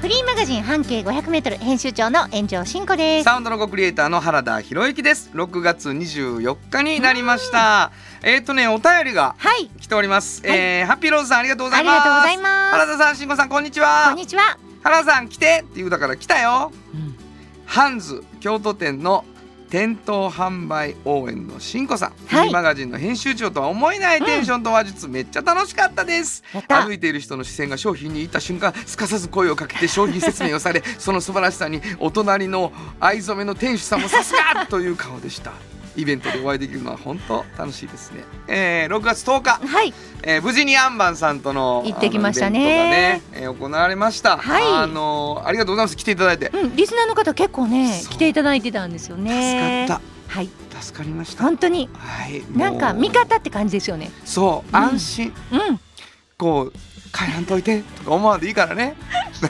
フリーマガジン半径 500m 編集長の炎上真子です。サウンドロゴクリエイターの原田博之です。6月24日になりました。えっ、とねお便りがはい、来ております、えーハッピーローズさんありがとうございます。原田さん慎吾さんこんにちは。こんにちは。原田さん来てって言うだから来たよ、ハンズ京都店の店頭販売応援のしんこさん、はい。マガジンの編集長とは思えないテンションと話術、めっちゃ楽しかったです。歩いている人の視線が商品に行った瞬間すかさず声をかけて商品説明をされその素晴らしさにお隣の藍染めの店主さんもさすがという顔でしたイベントでお会いできるのは本当楽しいですね、えー6月10日。はい、えー無事にアンバンさんとの行ってきましたね。ね、えー行われました、はい。あのーありがとうございます。来ていただいて、うん、リスナーの方結構ね来ていただいてたんですよね。助かっはい、た助かりました。本当に。はいなんか味方って感じですよね。そううん。安心、うん、こう帰らんといてとか思わんでいいからね。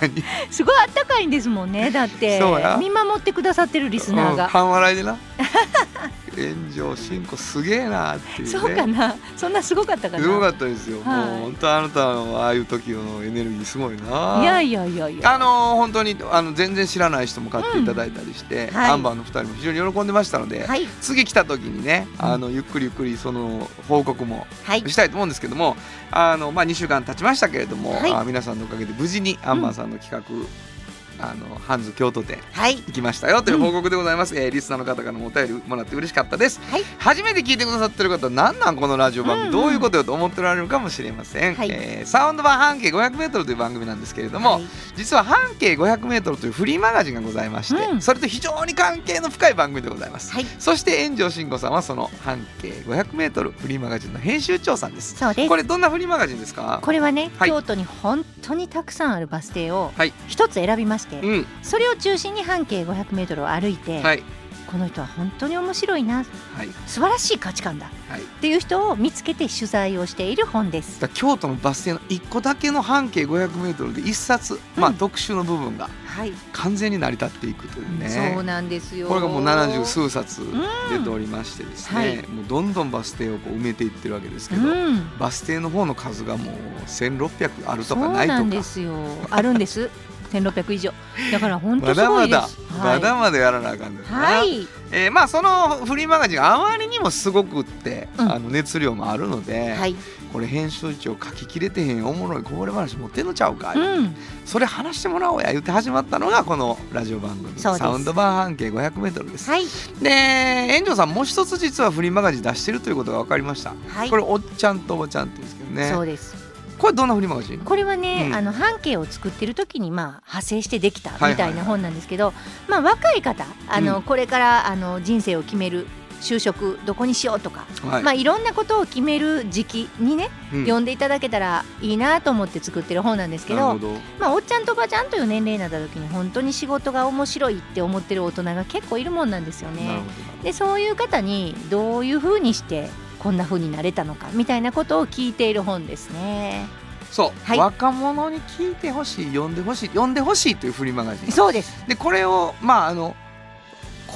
何 すごいあったかいんですもんね。だって。見守ってくださってるリスナーうんが。半笑いでな 炎上進行すげえなっていうね。そうかな、そんなすごかったかな。すごかったですよ、はい。もう本当あなたのああいう時のエネルギーすごいな。いやいやいやいや。あのー本当にあの全然知らない人も買っていただいたりして、うん。はい。アンバーの2人も非常に喜んでましたので、はい。次来た時にねあのゆっくりゆっくりその報告もはい。したいと思うんですけどもあの、まあ、2週間経ちましたけれども、はい。あ皆さんのおかげで無事にアンバーさんの企画、あのハンズ京都店はい。行きましたよという報告でございます、えーリスナーの方からもお便りもらって嬉しかったです。はい。初めて聞いてくださってる方何なんこのラジオ番組、うんどういうことよと思っておられるかもしれません、はい。えーサウンド版半径 500m という番組なんですけれども、はい。実は半径 500m というフリーマガジンがございまして、うん。それと非常に関係の深い番組でございます、はい。そして炎上慎吾さんはその半径 500m フリーマガジンの編集長さんです。そうです。これどんなフリーマガジンですか？これはね、はい。京都に本当にたくさんあるバス停をはい。一つ選びまして、うん。それを中心に半径 500m を歩いて、はい。この人は本当に面白いな。はい。素晴らしい価値観だ。はい。っていう人を見つけて取材をしている本です。京都のバス停の1個だけの半径 500m で1冊、まあ、うん。特集の部分がはい、完全に成り立っていくというね、そうなんですよ。これがもう70数冊出ておりましてですね、はい。もうどんどんバス停をこう埋めていってるわけですけど、うん、バス停の方の数がもう1600あるとかないとか。ですよ。あるんです。1600以上。だから本ま当すだまだ、ごい。です。まだまだやらなあかんだよな、はい、えーまあそのフリーマガジンがあまりにもすごくって、うん。あの熱量もあるので、はい、これ編集長書ききれてへんおもろいこぼれ話持ってんのちゃうか、うん、それ話してもらおうや言って始まったのがこのラジオ番組サウンド版半径 500m です。はい、で炎上さんもう一つ実はフリーマガジン出してるということが分かりました、はい。これおっちゃんとおばちゃんって言うんですけどね。そうです。これどんなフリーマガジンこれはね、うん。あの半径を作ってる時にまあ派生してできたみたいな本なんですけど、まあ若い方あの、うん。これからあの人生を決める就職どこにしようとか、はい、まあいろんなことを決める時期にね、うん。読んでいただけたらいいなと思って作ってる本なんですけどまあおっちゃんとおばちゃんという年齢になった時に本当に仕事が面白いって思ってる大人が結構いるもんなんですよね。ほ。でそういう方にどういうふうにしてこんなふうになれたのかみたいなことを聞いている本ですね。どそう、はい若者に聞いてほしい読んでほしい読んでほしいというフリーマガジンそうです。でこれをまああの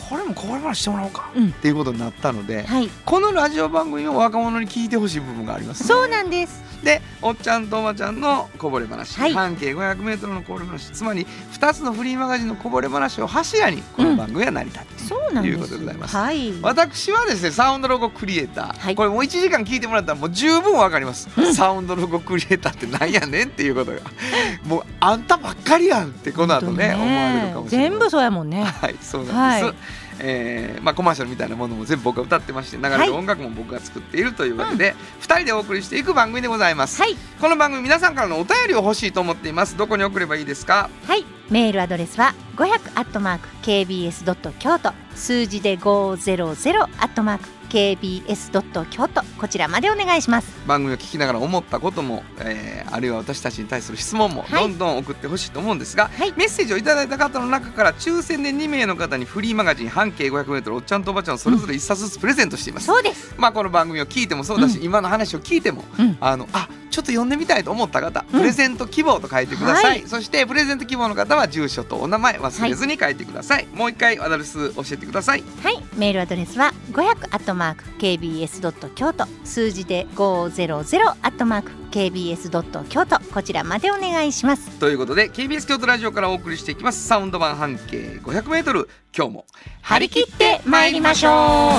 これもこぼれ話してもらおうか、うん。っていうことになったのではい、このラジオ番組を若者に聞いてほしい部分があります、ね、そうなんです。でおっちゃんとおばちゃんのこぼれ話、はい。半径 500m のこぼれ話つまり2つのフリーマガジンのこぼれ話を柱にこの番組は成り立っている。ということでございます。はい。私はですねサウンドロゴクリエイター、はい。これもう1時間聞いてもらったらもう十分わかります、サウンドロゴクリエイターってなんやねんっていうことが。もうあんたばっかりやんってこの後ね本当に思われるかもしれない全部そうやもんね。はいそうなんです、はいえーまあ、コマーシャルみたいなものも全部僕が歌ってまして流れる音楽も僕が作っているというわけで、2人でお送りしていく番組でございます、はい。この番組皆さんからのお便りを欲しいと思っています。どこに送ればいいですか？はい。メールアドレスは500アットマーク kbs ドット京都数字で500アットマーク KBS ドット京都こちらまでお願いします。番組を聞きながら思ったことも、えーあるいは私たちに対する質問もはい。どんどん送ってほしいと思うんですが、はい。メッセージをいただいた方の中から抽選で2名の方にフリーマガジン半径 500m おっちゃんとおばちゃんをそれぞれ1冊ずつプレゼントしています、そうです。まあこの番組を聞いてもそうだし、今の話を聞いても、うん。あのあちょっと読んでみたいと思った方、うん。プレゼント希望と書いてください、はい。そしてプレゼント希望の方は住所とお名前忘れずに書いてください、もう一回アドレス教えてください。はい。メールアドレスは500アットマーク KBS ドット京都数字で500アットマーク KBS ドット京都こちらまでお願いします。ということで KBS 京都ラジオからお送りしていきます。サウンド版半径 500m 今日も張り切って参りましょ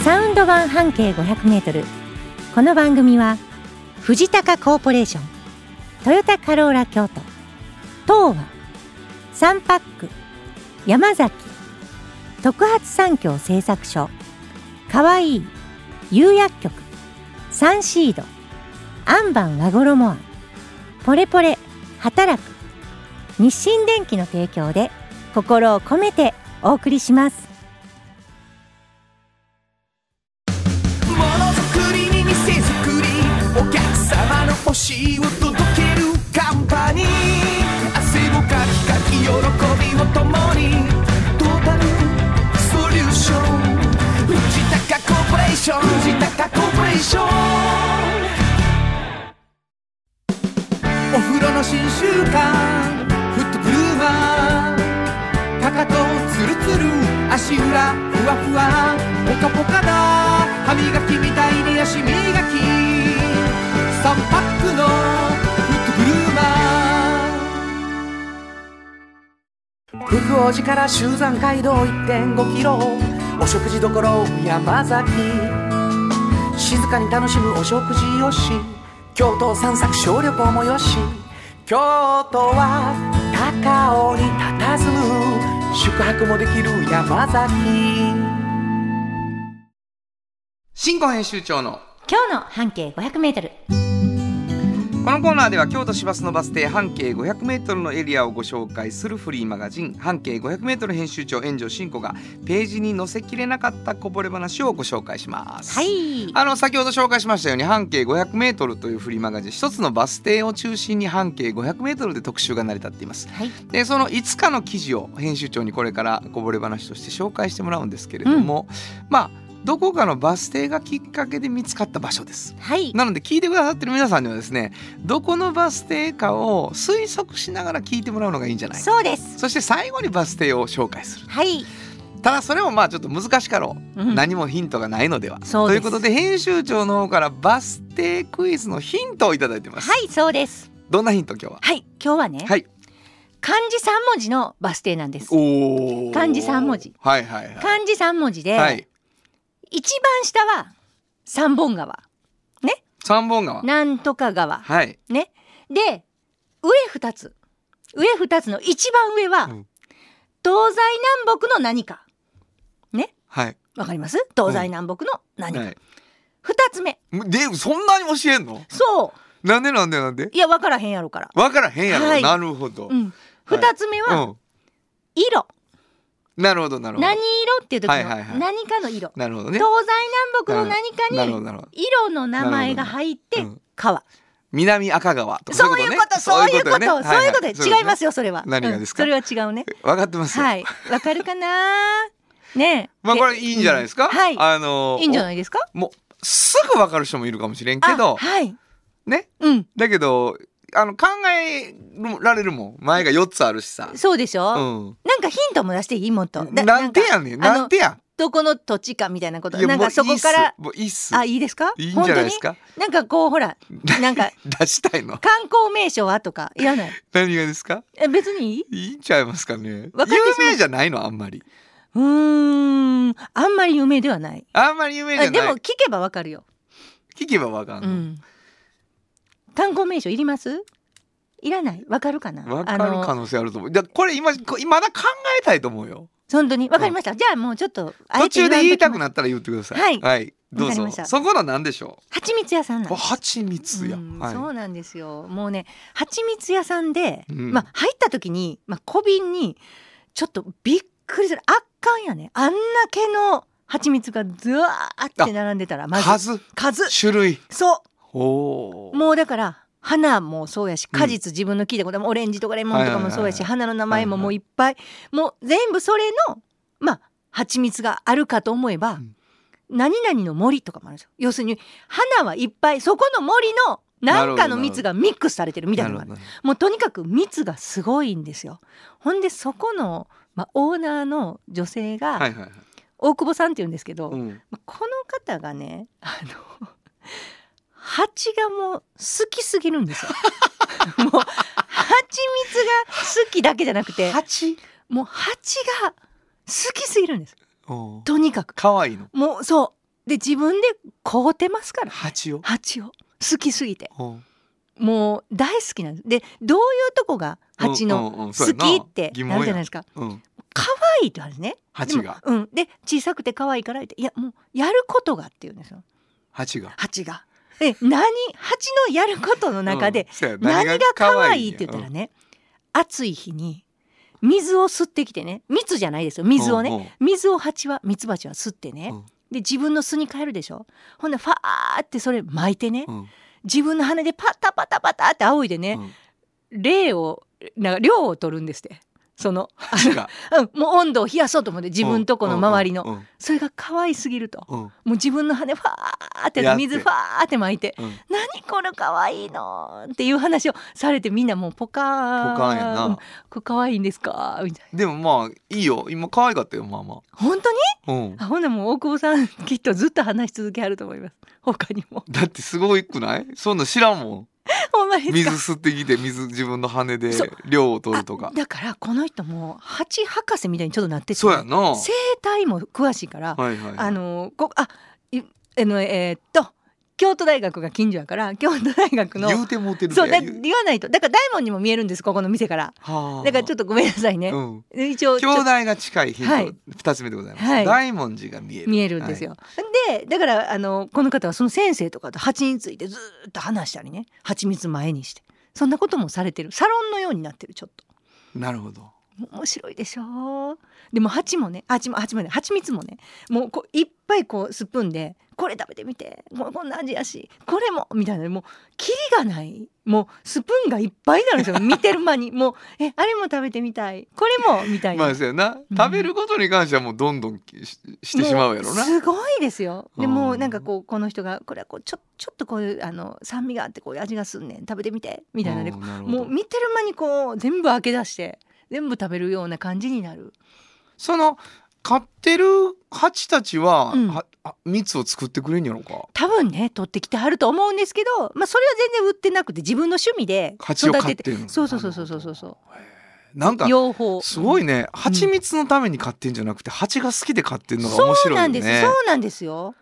う。サウンド版半径500メートル。この番組は藤高コーポレーション。トヨタカローラ京都。東和。サンパック。山崎。特発産業製作所。かわい。い釉薬局。サンシード。アンバン和衣。あんポレポレ。働く。日清電機の提供で心を込めてお送りします。様の欲しを届けるカンパニー。汗をかきかき喜びを共にトータルソリューション藤高コーポレーション。藤高コーポレーション。お風呂の新習慣。フットブルーマー。かかとツルツル。足裏。ふわふわ。ポカポカだ。歯磨きみたいに足磨き。王寺から集山街道1.5キロ。お食事処山崎。静かに楽しむお食事よし。京都散策小旅行もよし。京都は高尾に佇む。宿泊もできる山崎。新語編集長の今日の半径500メートルこのコーナーでは京都市バスのバス停半径 500m のエリアをご紹介するフリーマガジン半径 500m 編集長炎上真子がページに載せきれなかったこぼれ話をご紹介します。はいあの先ほど紹介しましたように半径 500m というフリーマガジン一つのバス停を中心に半径 500m で特集が成り立っています。はいでそのいつかの記事を編集長にこれからこぼれ話として紹介してもらうんですけれども、まあどこかのバス停がきっかけで見つかった場所です。はい。なので聞いてくださってる皆さんにはですねどこのバス停かを推測しながら聞いてもらうのがいいんじゃないか。そうです。そして最後にバス停を紹介する。はい、ただそれもまあちょっと難しかろう、うん。何もヒントがないのでは。そうです。ということで編集長の方からバス停クイズのヒントをいただいてます、はいそうです。どんなヒント今日は？はい今日はね、はい。漢字三文字のバス停なんです。漢字三文字。はいはいはい。漢字三文字で、はい一番下は三本川。三本川。なんとか川。はい。ね？で上二つ。上二つの一番上は、うん。東西南北の何か。ね？はい。わかります？東西南北の何か、はい。二つ目。でそんなに教えんの？そなんでなんでなんで？ういやわからへんやろから。わからへんやろ、はい。なるほど、うん。はい二つ目は、うん。色なるほどなるほど。何色っていう時のはいはいはい。何かの色、なるほどね。東西南北の何かなるほどなるほど。に色の名前が入ってうん。川、南赤川とかそういうことそういうことね。そういうこと。で違いますよよそれは。何がですか？うん。それは違うね。分かってますよ、はい。わかるかな？ね。え まあこれいいんじゃないですか、うん。はい。あのいいんじゃいないですか？もうすぐ分かる人もいるかもしれんけど。あはい。ね。うん。だけどあの考えられるもん。前が4つあるしさ。そうでしょ、うん。なんかヒントも出していいもんと。だなんでやねん。なんでやどこの土地かみたいなこと。なんかそこからもういいっす。あいいですか？すいいんじゃないですか？本当に？なんかこうほら なんか出したいの。観光名所はとかいらない？何がですか？え別にいい？いいんちゃいますかね？有名じゃないのあんまり。うーんあんまり有名ではない。あんまり有名じゃない。あでも聞けばわかるよ、聞けばわかんの、うん、観光名所いります？いらない。わかるかな？わかる可能性あると思う。だこれ今こまだ考えたいと思うよ。本当に？わかりました、じゃあもうちょっと途中で言いたくななったら言ってください。はい。はい。どうぞ。そこの何でしょ蜂蜜屋さん蜂蜜や。うんはい。そうなんですよ。もうね蜂蜜屋さんで、うん。まあ入った時に、まあ、小瓶にちょっとびっくりする。圧巻やね。あんな毛の蜂蜜がずわーって並んでたらまず。数？数。種類。そうもうだから花もそうやし果実自分の聞いたこともオレンジとかレモンとかもそうやし花の名前ももういっぱい。もう全部それのまあ蜂蜜があるかと思えば、うん。何々の森とかもあるんですよ。要するに花はいっぱいそこの森の何かの蜜がミックスされてるみたいなのがある。もうとにかく蜜がすごいんですよ。ほんでそこの、まあ、オーナーの女性が、はいはいはい。大久保さんって言うんですけど、うん。まあこの方がねあの蜂がもう好きすぎるんですよ。もう蜂蜜が好きだけじゃなくて蜂？もう蜂が好きすぎるんです。とにかく。可愛いの？もうそう。で自分で買うてますから。蜂を？蜂を。好きすぎて。もう大好きなんです。でどういうとこが蜂うんの好きってなるじゃないですか。うん。可愛いって言うんですね。蜂が？うん。で小さくて可愛いから言って。いやもうやることがって言うんですよ。蜂が？蜂が。え何蜂のやることの中で何が可愛いって言ったらねね暑い日に水を吸ってきてね蜜じゃないですよ水をね。ね水を蜂は蜜蜂は吸ってね。うん。で自分の巣に帰るでしょ。ほんでファーってそれ巻いてねうん。自分の羽でパタパタパタって仰いでねうん。霊をなんか量を取るんですってその、うん、もう温度を冷やそうと思って自分とこの周りの。うんそれが可愛すぎると。もう自分の羽ファーって水ファーって巻いてうん何これ可愛いのっていう話をされてみんなもうポカーン。ポカーンやなこれ可愛いんですか？みたいでもまあいいよ。今可愛かったよまあまな本当に？あほんならもう大久保さんきっとずっと話し続けあると思います。他にも。だってすごいくない？そんなん知らんもん ほんまです水か吸ってきて水自分の羽で量を取るとか。あだからこの人も蜂博士みたいにちょっとなっててそうやな。生態も詳しいから、はいはいはい。あのこあいあのえーっと京都大学が近所やから京都大学の言うてもうてるで。そうだ言わないと。だから大門にも見えるんですここの店から。はあ。だからちょっとごめんなさいね、うん。一応兄弟が近いヒントはい。二つ目でございます、はい。大文字が見える。見えるんですよ。でだからあのこの方はその先生とかと蜂についてずーっと話したりね。蜂蜜前にして。そんなこともされてる。サロンのようになってるちょっと。はいなるほど。面白いでしょでも蜂もね蜂も蜂もね蜂蜜もねもうこういっぱいこうスプーンでこれ食べてみてここんな味やしこれもみたいなもうキリがないもうスプーンがいっぱいになるんですよ。見てる間に。もうえあれも食べてみたい。これもみたいな。まあそうやな。うん。食べることに関してはもうどんどんししてしまうやろな。もすごいですよ。でもうんなんかこうこの人がこれはこうちょちょっとこういうあの酸味があってこういう味がすんねん。食べてみて。みたいなね。うんなるほど。もう見てる間にこう全部開け出して全部食べるような感じになる。その飼ってる蜂たちは、うん。はあ蜜を作ってくれんやろか？多分ね取ってきてはると思うんですけど、まあそれは全然売ってなくて自分の趣味で育てってそうそうそうそうそうそうそう。なんかすごいね。ね蜂蜜のために飼ってんじゃなくて蜂が好きで飼ってんのが面白いよねそうなんです。そうなんですよ。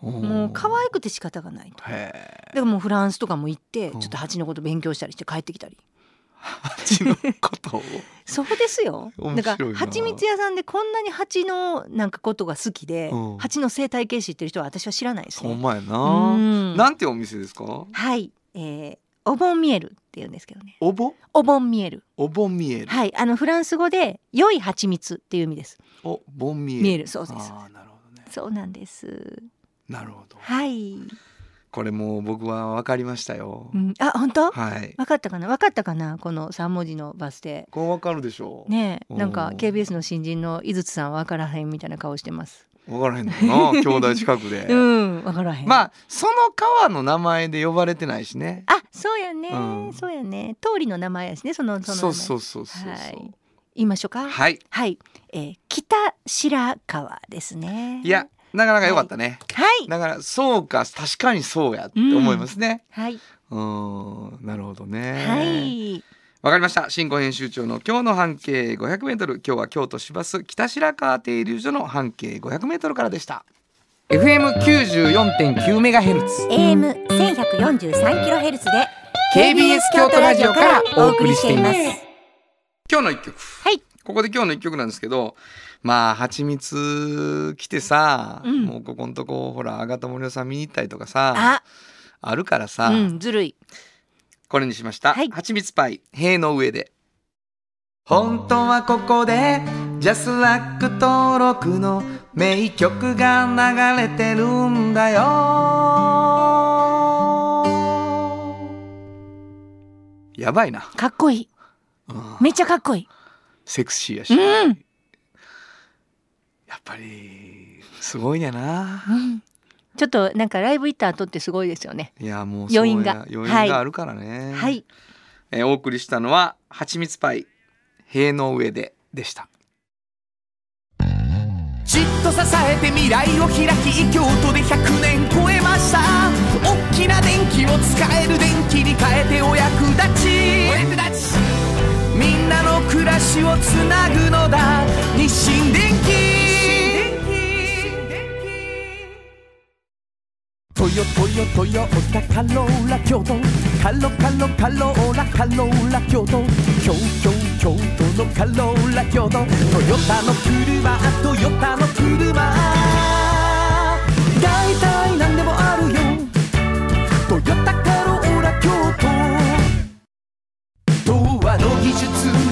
ももう可愛くて仕方がないと。へだからもうフランスとかも行ってうん。ちょっと蜂のこと勉強したりして帰ってきたり。蜂のことを そうですよ。面白いなだから蜂蜜屋さんでこんなに蜂のなんかことが好きで、うん蜂の生態系知ってる人は私は知らないですね。ほんまやうな、んなんてお店ですか？はい、えー、お盆ミエルって言うんですけどね。おぼ？お盆ミエル。おぼん見える、はい、あのフランス語で良い蜂蜜っていう意味です。おぼん見える見えるそうです。あーなるほどねそうなんです。なるほどはい。これもう僕は分かりましたよ、うん、あ本当？はい。わかったかな？わかったかな？この三文字のバス停。これ分かるでしょう。ねえ。なんか KBS の新人の井筒さんわからへんみたいな顔してます。分からへんのかな？兄弟近くで、うん、わからへん。まあその川の名前で呼ばれてないしね。あ、そうやね、うん。そうやね。通りの名前やしね、そのその。そうそうそうそうそう。はい。言いましょうか？はい。はい、えー、北白川ですね。いやなかなか良かったね、はい、だからそうか確かにそうやって思いますね。はい、うーんなるほどね。はい、わかりました。新語編集長の今日の半径 500m 今日は京都市バス北白川停留所の半径 500m からでした。FM94.9 メガヘルツ。AM 千百四十三キロヘルツで KBS 京都ラジオからお送りしています。今日の一曲。はい、ここで今日の一曲なんですけどまあ蜂蜜来てさ、うん。もうここのとこほらあがた森尾さん見に行ったりとかさあ、あるからさ、うん、ずるい。これにしました、はい。蜂蜜パイ塀の上で。本当はここでジャスラック登録の名曲が流れてるんだよ。やばいな。かっこいい。めっちゃかっこいい。セクシーやし、うんやっぱりすごいんやな。うん。ちょっとなんかライブ行った後ってすごいですよね。いやもう余韻が。余韻があるからね、はい。えーお送りしたのは「はちみつパイ塀の上で」でした。じっと支えて未来を開き京都で100年超えました。大きな電気を使える電気に変えてお役立ち。お役立ち。みんなの暮らしをつなぐのだ。日清電気トヨトヨトヨタカローラ京都カロカロカローラカローラ京都京京京都のカローラ京都トヨタの車トヨタの車大体何でもあるよトヨタカローラ京都童話の技術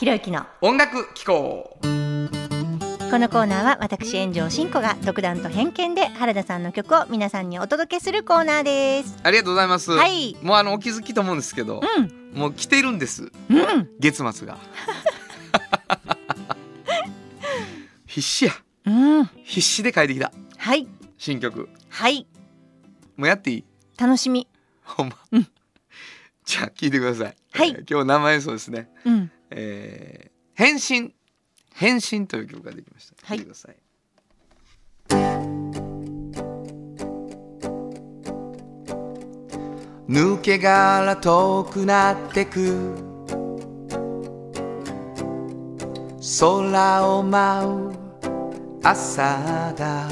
原田博之の音楽機構。このコーナーは私炎上真子が独断と偏見で原田さんの曲を皆さんにお届けするコーナーです。ありがとうございます、はい。もうあのお気づきと思うんですけど、もう来てるんです。うん。うん月末が。必死や。うん。必死で書いてきた。はい。新曲。はい。もうやっていい？楽しみ。ほんま、うん。じゃあ聞いてください、はい。えー今日生演奏ですね。うんえー変身。変身という曲ができました。はい。聞いてください。抜け殻遠くなってく。空を舞う朝だ。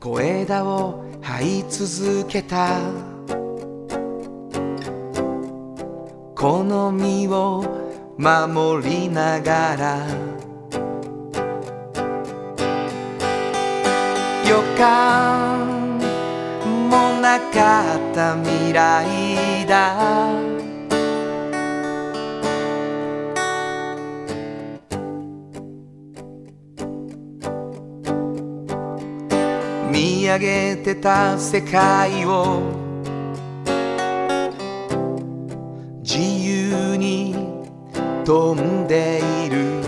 小枝を這い続けたこの身を守りながら予感もなかった未来だ。見上げてた世界を飛んでいる。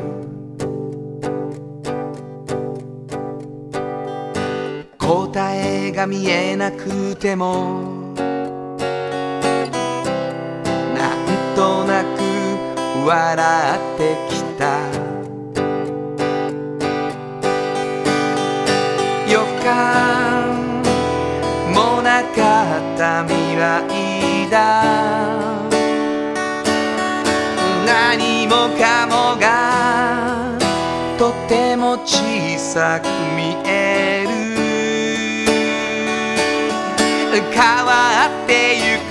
答えが見えなくてもなんとなく笑ってきた。予感もなかった未来だ。何もかもがとても小さく見える。変わってゆく。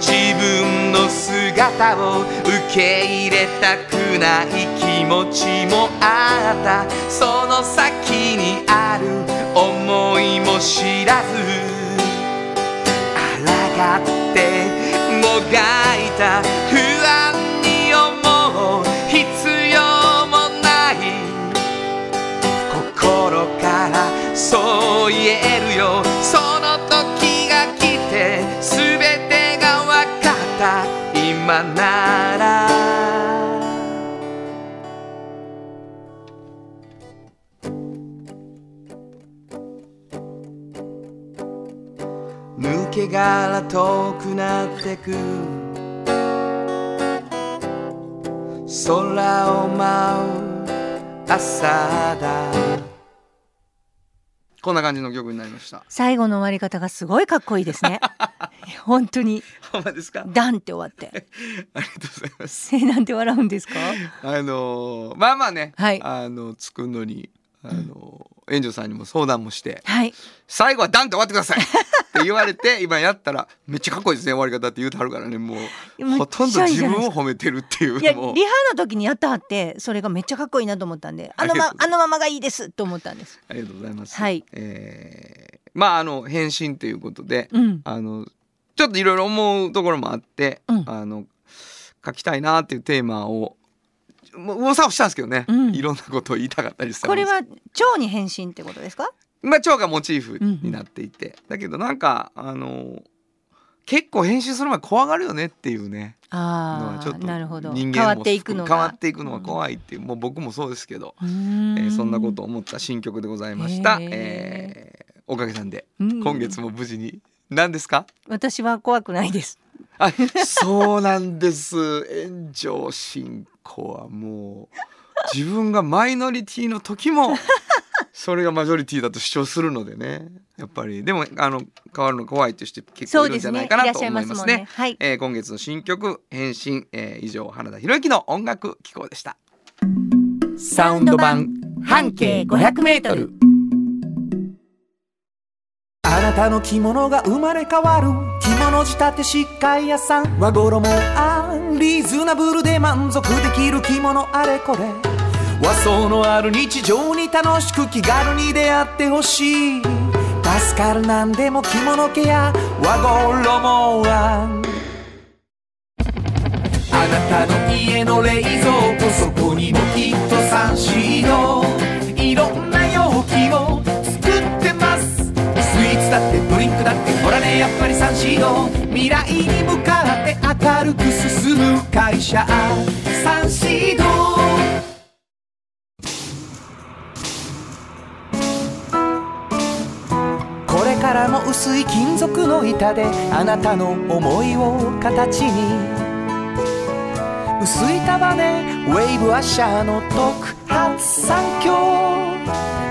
自分の姿を受け入れたくない気持ちもあった。その先にある思いも知らず。抗ってもがいた。不安そう言えるよ。その時が来て全てが分かった。今なら。抜け殻遠くなってく。空を舞う朝だ。こんな感じの曲になりました。最後の終わり方がすごいかっこいいですね。本当に。ほんまですか？ダンって終わって。ありがとうございます。えなんで笑うんですか？あのーまあまあね、はい。あの作るのにあのー、援助さんにも相談もして。はい。最後はダンって終わってくださいって言われて今やったらめっちゃかっこいいですね終わり方って言うてはるからね。もうほとんど自分を褒めてるっていう。いやリハの時にやったはってそれがめっちゃかっこいいなと思ったんであのまあのままがいいですと思ったんです。ありがとうございます。はい。えーまああの返信ということで、うん。あのちょっといろいろ思うところもあって、うん。あの書きたいなっていうテーマをもう噂をしたんですけどね、うん。いろんなことを言いたかったりしたんこれは蝶に変身ってことですか？まあ蝶がモチーフになっていて、だけどなんかあの結構編集する前怖がるよねっていうね。ああちょっとなるほど。人間も変わっていくのが。変わっていくのは怖いっていう、もう僕もそうですけど、えーそんなことを思った新曲でございました、えーおかげさんでうん。今月も無事に。何ですか？私は怖くないです。あそうなんです。炎上進行はもう自分がマイノリティの時もそれがマジョリティだと主張するのでね。やっぱり。でもあの変わるの怖いとして結構いるんじゃないかなと思いますね。すえー今月の新曲「変身」えー以上花田博之の音楽機構でした。サウンド版半径500メートル。あなたの着物が生まれ変わる。着物仕立て疾患屋さん。和衣あんリーズナブルで満足できる着物あれこれ和装のある日常に楽しく気軽に出会ってほしい。助かるなんでも着物ケア。和衣あんあなたの家の冷蔵庫そこにもきっとサンシードいろんな容器を作ってます。スイーツだってドリンクだってほらね。やっぱりサンシード未来に向かって明るく進む会社。サンシードからも薄い金属の板であなたの思いを形に薄い束ねウェーブアッシャーの特発産業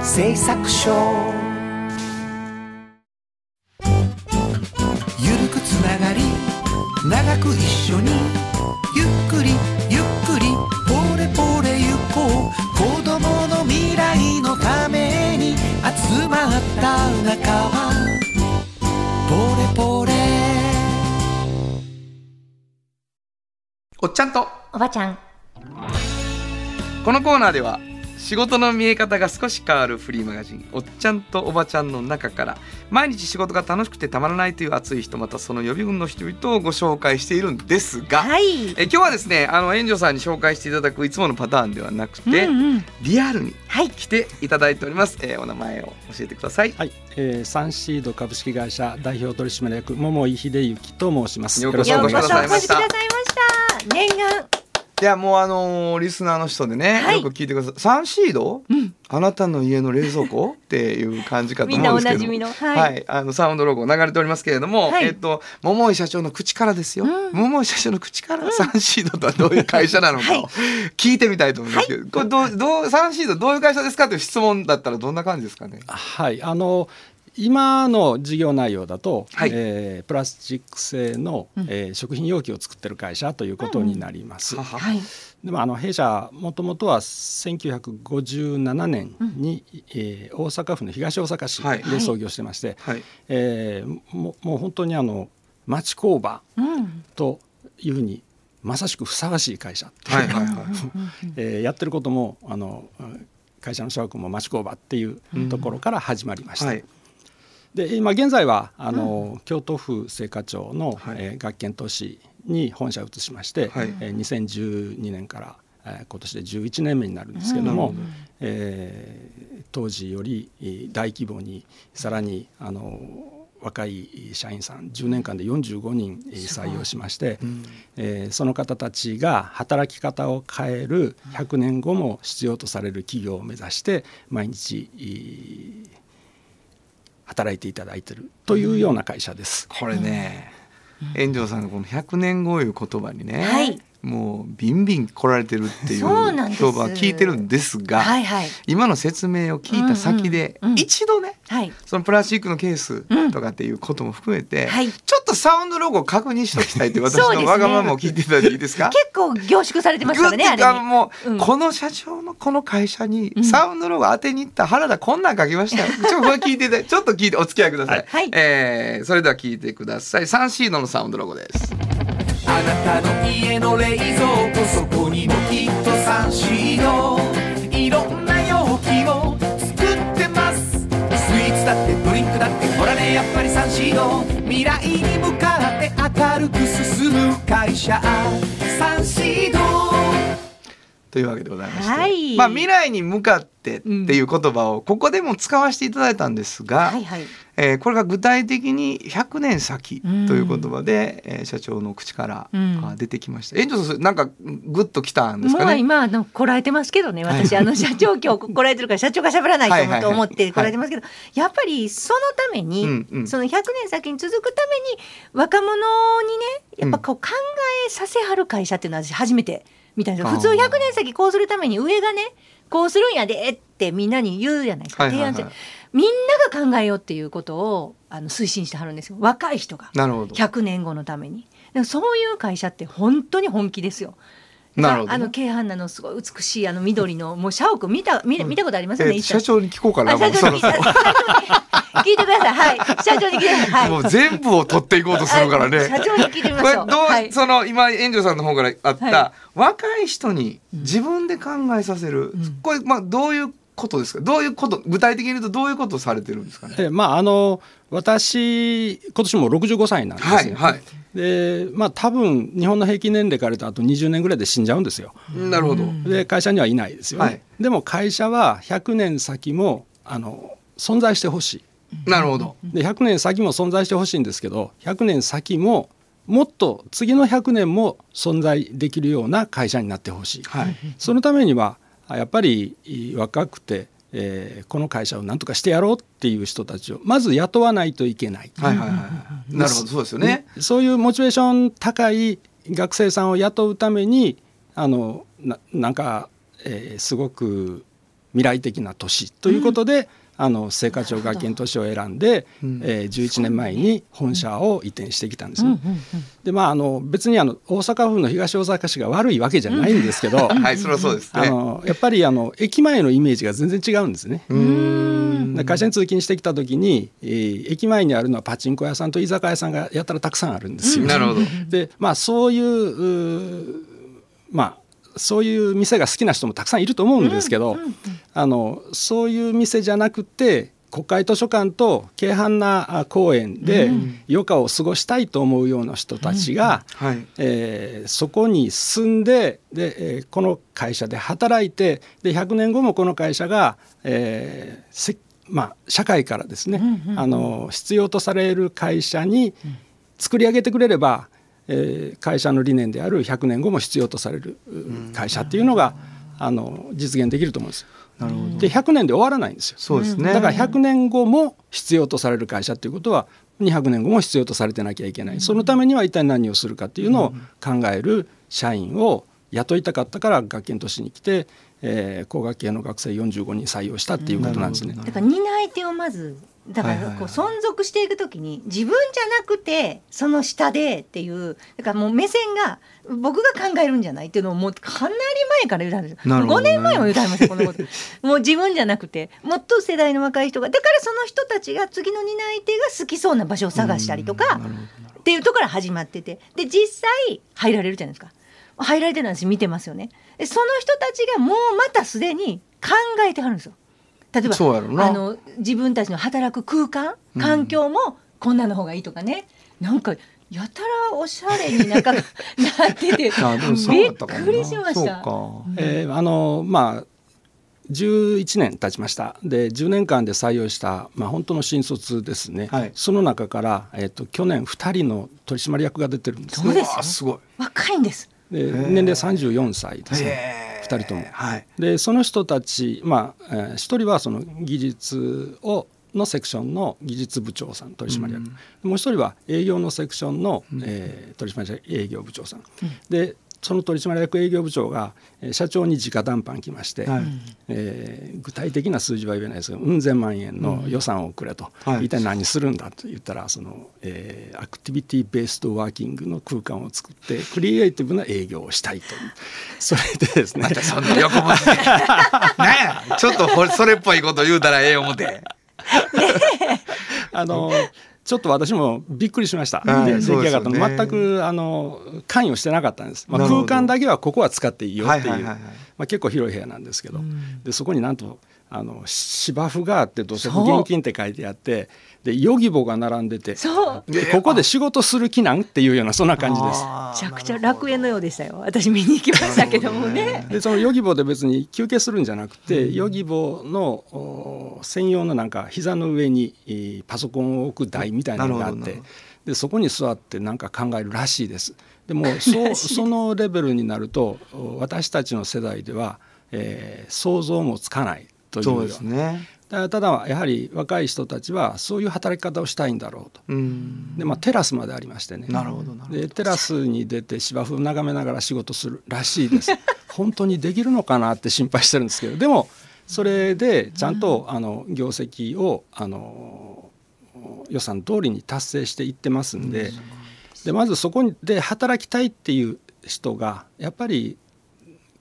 製作所。ゆるくつながり長く一緒にゆっくりゆっくりポレポレゆこう。子供の未来のために集まった仲はポレポレ。おっちゃんと。おばちゃん。このコーナーでは仕事の見え方が少し変わるフリーマガジン「おっちゃんとおばちゃん」の中から毎日仕事が楽しくてたまらないという熱い人またその予備軍の人々をご紹介しているんですが、はい。え今日はですねあの援助さんに紹介していただくいつものパターンではなくて、うんうん。リアルにはい。来ていただいております、えーお名前を教えてください。はい、えー、サンシード株式会社代表取締役桃井秀幸と申します。ようこそおお越しくださいまし越しくださいました。念願いやもうあのーリスナーの人でね、はい。よく聞いてください。サンシード、あなたの家の冷蔵庫？っていう感じかとみんなお思うんですけどなじみの。は、はい。いあのサウンドロゴ流れておりますけれども、はい。えっと桃井社長の口からですよ、うん。桃井社長の口からサンシードとはどういう会社なのかはい。を聞いてみたいと思いますけど、これどうどうサンシードどういう会社ですかという質問だったらどんな感じですかね？はい、あの今の事業内容だと、はい。えープラスチック製の、えー食品容器を作ってる会社ということになります。はは。はい。でもあの弊社もともとは1957年に、えー大阪府の東大阪市はい。で創業してまして、はい。えーももう本当にあの町工場うん。というふうにまさしくふさわしい会社っていうやってることもあの会社の社屋も町工場っていうところから始まりました。はいで今現在はあの、京都府精華町の、はい。えー学研都市に本社を移しまして、はい。えー2012年から、えー今年で11年目になるんですけども、うん。えー当時よりえー大規模にさらにあの若い社員さん10年間で45人えー採用しまして、えーその方たちが働き方を変える100年後も必要とされる企業を目指して毎日えー働いていただいているというような会社です。これね、炎上さんがこの100年後いう言葉にね、はいもうビンビン来られてるっていう評判聞いてるんですが、はいはい。今の説明を聞いた先で、うんうんうん。一度ねはい。そのプラスチックのケースとかっていうことも含めて、はい。ちょっとサウンドロゴを確認しておきたいって私の わがままを聞いていただいていいですか？結構凝縮されてますからねあれにもう、うん。この社長のこの会社にうんサウンドロゴ当てに行った原田こんなん書きましたよ。ちょっと聞いてちょっと聞いてお付き合いください。はい。えーそれでは聞いてください。サンシードのサウンドロゴです。あなたの家の冷蔵庫そこにもきっとサンシードいろんな容器を作ってます。スイーツだってドリンクだってほらねやっぱりサンシード未来に向かって明るく進む会社。サンシードというわけでございまして、はい。まあ未来に向かってっていう言葉をここでも使わせていただいたんですが、はいはい。えーこれが具体的に100年先という言葉で、えー社長の口から、うん。あ出てきました。園長さんなんかグッときたんですもかね？う今あのこらえてますけどね私、はい。あの社長今日こらえてるから社長が喋らないと思ってこらえてますけど、やっぱりそのために、うんうん。その100年先に続くために若者にねやっぱこう考えさせはる会社っていうのは私初めて見たんですよあー。普通100年先こうするために上がねこうするんやでってみんなに言うじゃないですか、提案してみんなが考えようっていうことをあの推進してはるんですよ。若い人が。なるほど。100年後のために。そういう会社って本当に本気ですよなるほどあの京阪なのすごい美しいあの緑の もう社屋見た見見たことありますよね、えー一緒社長に聞こうかな。あ社長に聞いて。ください。はい。社長に聞いて。くださいはい。もう全部を取っていこうとするからね。はい。社長に聞いてみましょう。これどう、はい。その今園長さんの方からあった、は若い人に自分で考えさせる、うん。これまあどういうことですか？どういうこと具体的に言うとどういうことをされてるんですかね？えまああの私今年も65歳なんですね。はいはいでまあ多分日本の平均年齢から言うとあと20年ぐらいで死んじゃうんですよ。なるほど、で会社にはいないですよね。はいでも会社は100年先もあの存在してほしい。なるほどで100年先も存在してほしいんですけど100年先ももっと次の100年も存在できるような会社になってほしい。はいそのためにはやっぱり若くて、えーこの会社を何とかしてやろうっていう人たちをまず雇わないといけない。はいはいはいはい。なるほどそうですよね、そういうモチベーション高い学生さんを雇うためにあのななんか、えーすごく未来的な都市ということで、あの青果町学研都市を選んで、うん。えー11年前に本社を移転してきたんですね。うんうんうんでまああの別にあの大阪府の東大阪市が悪いわけじゃないんですけど、はいそれはそうですあねのやっぱりあの駅前のイメージが全然違うんですね。うーん。で会社に通勤してきた時に、えー駅前にあるのはパチンコ屋さんと居酒屋さんがやったらたくさんあるんですよ。なるほど。でまあそういううーまあそういう店が好きな人もたくさんいると思うんですけど、あのそういう店じゃなくて国会図書館と京阪なあ公園で余暇を過ごしたいと思うような人たちが、はい。えーそこに住んでで、えーこの会社で働いてで100年後もこの会社が、えーせまあ、社会からですね、あの必要とされる会社に作り上げてくれれば、えー会社の理念である100年後も必要とされるう会社っていうのが、あの実現できると思うんですよ。なるほど。で100年で終わらないんですよ。そうですね。だから100年後も必要とされる会社っていうことは200年後も必要とされてなきゃいけない。そのためには一体何をするかっていうのを考える社員を雇いたかったから学研都市に来て、えー工学系の学生45人採用したっていうことなんですね。だから担い手をまずだからこう存続していくときに自分じゃなくてその下でっていうだからもう目線が僕が考えるんじゃないっていうのをもうかなり前から言うたんですよ、5ね。年前も言うたんですよこのこと。もう自分じゃなくてもっと世代の若い人がだからその人たちが次の担い手が好きそうな場所を探したりとかっていうところから始まっててで実際入られるじゃないですか。入られてるの私見てますよね。でその人たちがもうまたすでに考えてはるんですよ例えばそうやろな。あの自分たちの働く空間環境もこんなの方がいいとかね、なんかやたらおしゃれになんか なっててびっくりしました。そうか。えーあのまあ11年経ちました。で10年間で採用した、まあ、本当の新卒ですね、はい。その中から、えー、と去年2人の取締役が出てるんですそうですよ。わすごい。若いんです。で年齢34歳ですね2人とも。はい。でその人たち、まあえー一人はその技術をのセクションの技術部長さん取締役、もう一人は営業のセクションの、えー取締役営業部長さん、でその取締役営業部長がえー社長に直談判来まして、はい。えー具体的な数字は言えないですけどうん千万円の予算をくれと、はい。一体何するんだと言ったらその、えーアクティビティベースドワーキングの空間を作ってクリエイティブな営業をしたいと。それでですね。またそんな横文字で。ちょっとそれっぽいこと言うたらええ思て。あのちょっと私もびっくりしました、はい。で出来上がったの、ね全くあの関与してなかったんです、まあ、空間だけはここは使っていいよっていう、まあ、結構広い部屋なんですけど、でそこになんとあの芝生があって土足現金って書いてあってでヨギボが並んでてそう。でここで仕事する気なんっていうようなそんな感じです。めちゃくちゃ楽園のようでしたよ。私見に行きましたけどもね。でそのヨギボで別に休憩するんじゃなくて、ヨギボのお専用のなんか膝の上にえーパソコンを置く台みたいなのがあってでそこに座ってなんか考えるらしいです。でもそうそのレベルになるとお私たちの世代では、えー想像もつかないという。よそううですね。だただやはり若い人たちはそういう働き方をしたいんだろうと。うん。でまあ、テラスまでありましてね。なるほどなるほど。でテラスに出て芝生を眺めながら仕事するらしいです。本当にできるのかなって心配してるんですけど。でもそれでちゃんとあの業績をあの予算通りに達成していってますんででまずそこで働きたいっていう人がやっぱり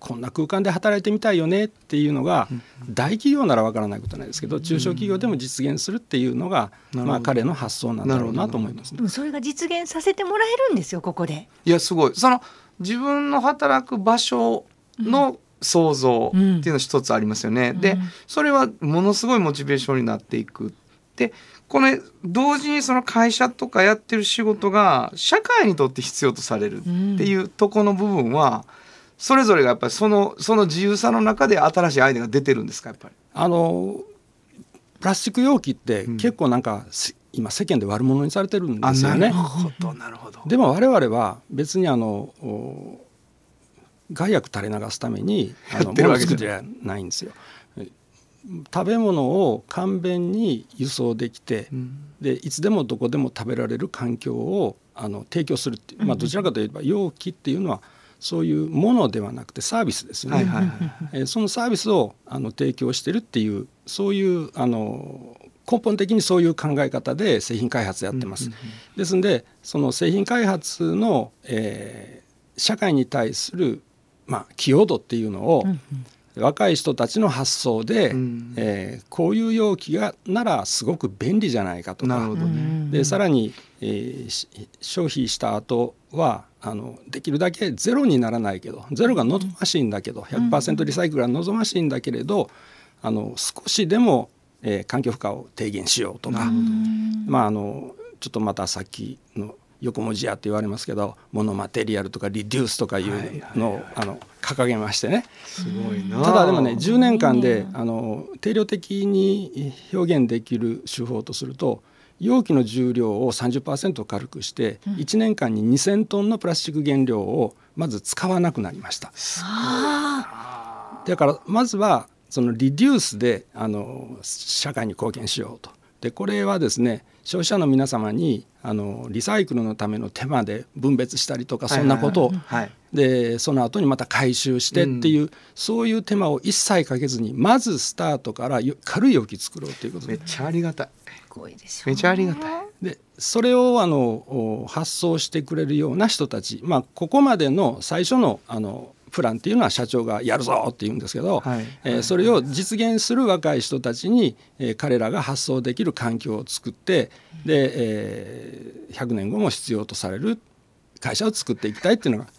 こんな空間で働いてみたいよねっていうのが大企業ならわからないことはないですけど中小企業でも実現するっていうのがまあ彼の発想なんだろうなと思いますね。それが実現させてもらえるんですよここで。いやすごい。その自分の働く場所の想像っていうの一つありますよね。でそれはものすごいモチベーションになっていく。でこれ同時にその会社とかやってる仕事が社会にとって必要とされるっていうとこの部分はそれぞれがやっぱりそのその自由さの中で新しいアイデアが出てるんですかやっぱり？あのプラスチック容器って結構なんか、せ今世間で悪者にされてるんですよね。ほどなるほど。でも我々は別にあのお害悪垂れ流すためにあのやってるわけじゃ物作りじゃないんですよ。え食べ物を簡便に輸送できて、でいつでもどこでも食べられる環境をあの提供するっていう、まあ、どちらかといえば容器っていうのはそういうものではなくてサービスですよね。はいはいはい。えーそのサービスをあの提供してるっていうそういうあの根本的にそういう考え方で製品開発やってます。ですんでその製品開発の、えー社会に対する、まあ、寄与度っていうのを、若い人たちの発想で、うん。えーこういう容器がならすごく便利じゃないかとか。なるほどね。でさらに、えーし消費した後はあのできるだけゼロにならないけどゼロが望ましいんだけど100%リサイクルが望ましいんだけれどあの少しでも、えー環境負荷を低減しようとか、まああのちょっとまたさっきの横文字やって言われますけどモノマテリアルとかリデュースとかいうのを、あの掲げましてねすごいな。ただでもね10年間であの定量的に表現できる手法とすると容器の重量を30%軽くして1年間に2,000トンのプラスチック原料をまず使わなくなりました。だからまずはそのリデュースであの社会に貢献しようと。でこれはですね消費者の皆様にあのリサイクルのための手間で分別したりとかそんなことをはい。でその後にまた回収してっていう、そういう手間を一切かけずにまずスタートからよ軽い容器作ろうということでめっちゃありがたい。すごいでしょめちゃありがたい。でそれをあのお発想してくれるような人たち、まあ、ここまでの最初のあのプランっていうのは社長がやるぞって言うんですけど、はい。えーそれを実現する若い人たちに、えー彼らが発想できる環境を作ってで、えー100年後も必要とされる会社を作っていきたいっていうのが。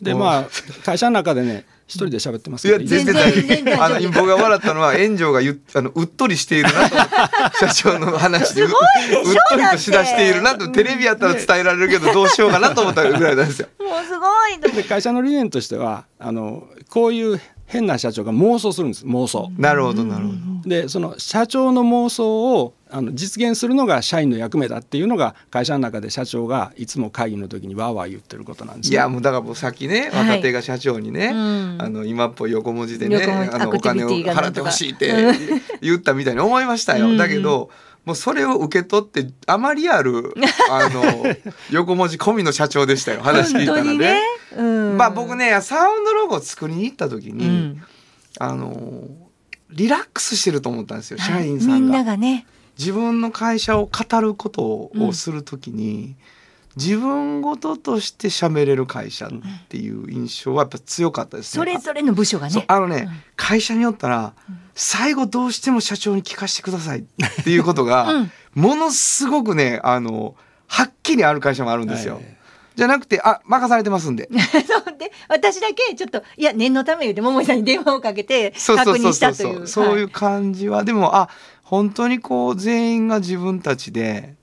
でまあ会社の中でね一人で喋ってますいやけど全然。大全然大丈夫。あの僕が笑ったのは炎上が言っあのうっとりしているなと社長の話で。ううっとりとしだしているなとテレビやったら伝えられるけどどうしようかなと思ったぐらいなんですよ。もうすごいで会社の理念としてはあのこういう変な社長が妄想するんです妄想。なるほどなるほど。でその社長の妄想をあの実現するのが社員の役目だっていうのが会社の中で社長がいつも会議の時にわーわー言ってることなんですねいやもうだからもうさっきねはい若手が社長にね、うんあの今っぽい横文字でねあのお金を払ってほしいって言ったみたいに思いましたよ。うんだけどもうそれを受け取ってあまりある あの横文字込みの社長でしたよ 話聞いたらね。ね。うん。まあ僕ねサウンドロゴを作りに行った時に、うん。あのリラックスしてると思ったんですよ社員さみんんが。ながね。自分の会社を語ることをするときに、自分ごととして喋れる会社っていう印象はやっぱ強かったですね。それぞれの部署がね。そうあのね、会社によったら、最後どうしても社長に聞かせてくださいっていうことが、うん。ものすごくねあのはっきりある会社もあるんですよ。はい。じゃなくてあ任されてますんで。そうで私だけちょっといや念のため言って桃井さんに電話をかけて確認したという。そういうは感じは、でもあ本当にこう全員が自分たちで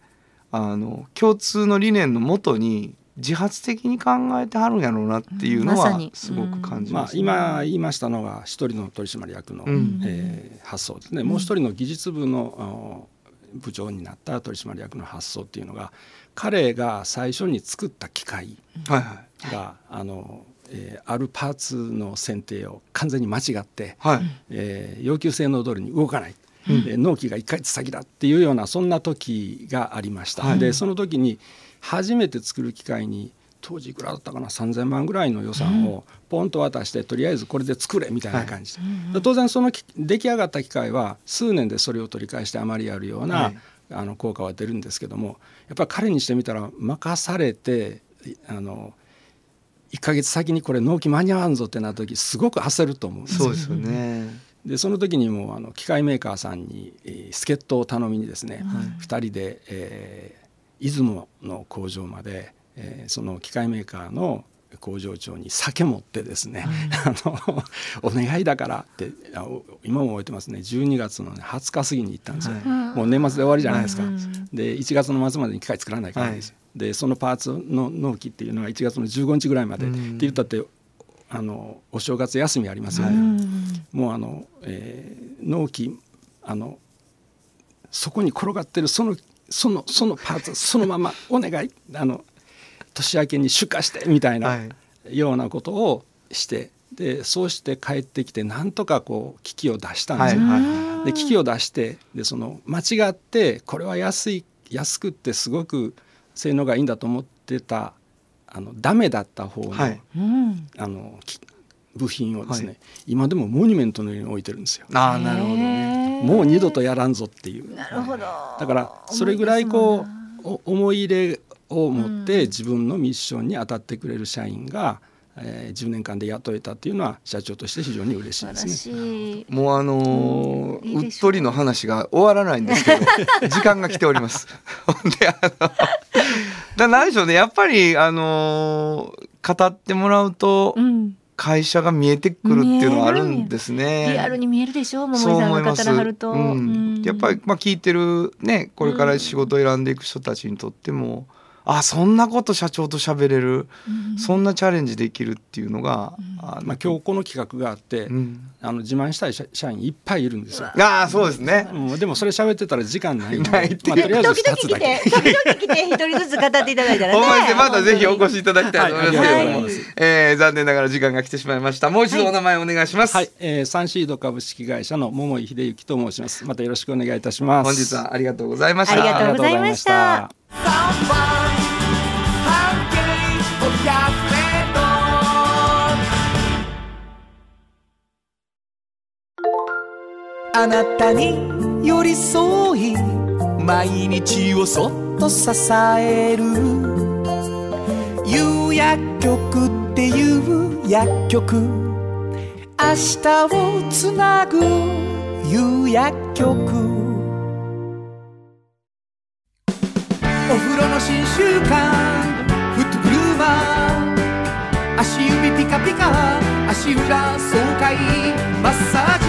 あの共通の理念のもとに自発的に考えてはるんやろうなっていうのはすごく感じまあ、ます、ね今言いましたのが一人の取締役の、うん。えー発想ですね、もう一人の技術部の部長になった取締役の発想っていうのが彼が最初に作った機械はいはい。があの、えーあるパーツの選定を完全に間違って、はい、えー要求性能通りに動かない、で納期が1ヶ月先だっていうようなそんな時がありました、はい。でその時に初めて作る機械に当時いくらだったかな3,000万ぐらいの予算をポンと渡して、とりあえずこれで作れみたいな感じ。で、で当然そのき出来上がった機械は数年でそれを取り返してあまりやるような、はい。あの効果は出るんですけどもやっぱり彼にしてみたら任されていあの1ヶ月先にこれ納期間に合わんぞってなった時すごく焦ると思うんですよね。でその時にもうあの機械メーカーさんに、えー助っ人を頼みにですね、2人で、えー出雲の工場まで、えーその機械メーカーの工場長に酒持ってですね、あのお願いだからって今も覚えてますね。12月の、ね、20日過ぎに行ったんですよ、もう年末で終わりじゃないですか、で1月の末までに機械作らないからですよ、でそのパーツの納期っていうのが1月の15日ぐらいまで、って言ったってあのお正月休みありますよね、もうあの、えー納期あのそこに転がってるそのそのそのパーツそのまま お願いあの年明けに出荷してみたいな、はいようなことをしてでそうして帰ってきてなんとかこう機器を出したんですよ。はいはい。で機器を出してでその間違ってこれは安い安くってすごく性能がいいんだと思ってたあのダメだった方の,、はいうんあのき部品をですね、はい今でもモニュメントのように置いてるんですよ。ああなるほどね。もう二度とやらんぞっていう。なるほどだからそれぐらいこうお思い入れを持って自分のミッションに当たってくれる社員が、えー10年間で雇えたっていうのは社長として非常に嬉しいですね。もうあのーうんうっとりの話が終わらないんですけど 時間が来ております。ほんであのだ何でしょうね。やっぱりあのー語ってもらうとうん。会社が見えてくるっていうのはあるんですね。リアルに見えるでしょ？桃井そうさんが。語らはると、うん。うん。やっぱりまあ聞いてるねこれから仕事を選んでいく人たちにとっても、あそんなこと社長と喋れる、そんなチャレンジできるっていうのが、あまあ、今日この企画があって、うんあの自慢したい社社員いっぱいいるんですよ。ああそうですね。もうでもそれ喋ってたら時間ないんで、ないっていうまあ、とりあえず時々2つ来だけて。時々来て一人ずつ語っていただいたらねお前でまたぜひお越しいただきたいと思いますけれども、はいありがとうございますえー残念ながら時間が来てしまいました。もう一度お名前お願いします。はい、えー、サンシード株式会社の桃井秀幸と申します。またよろしくお願いいたします。本日はありがとうございました。ありがとうございましたあ。なたに寄り添い毎日をそっと支える。夕薬局っていう薬局。明日をつなぐ夕薬局。お風呂の新習慣フットグルーマー足指ピカピカ足裏爽快。マッサージ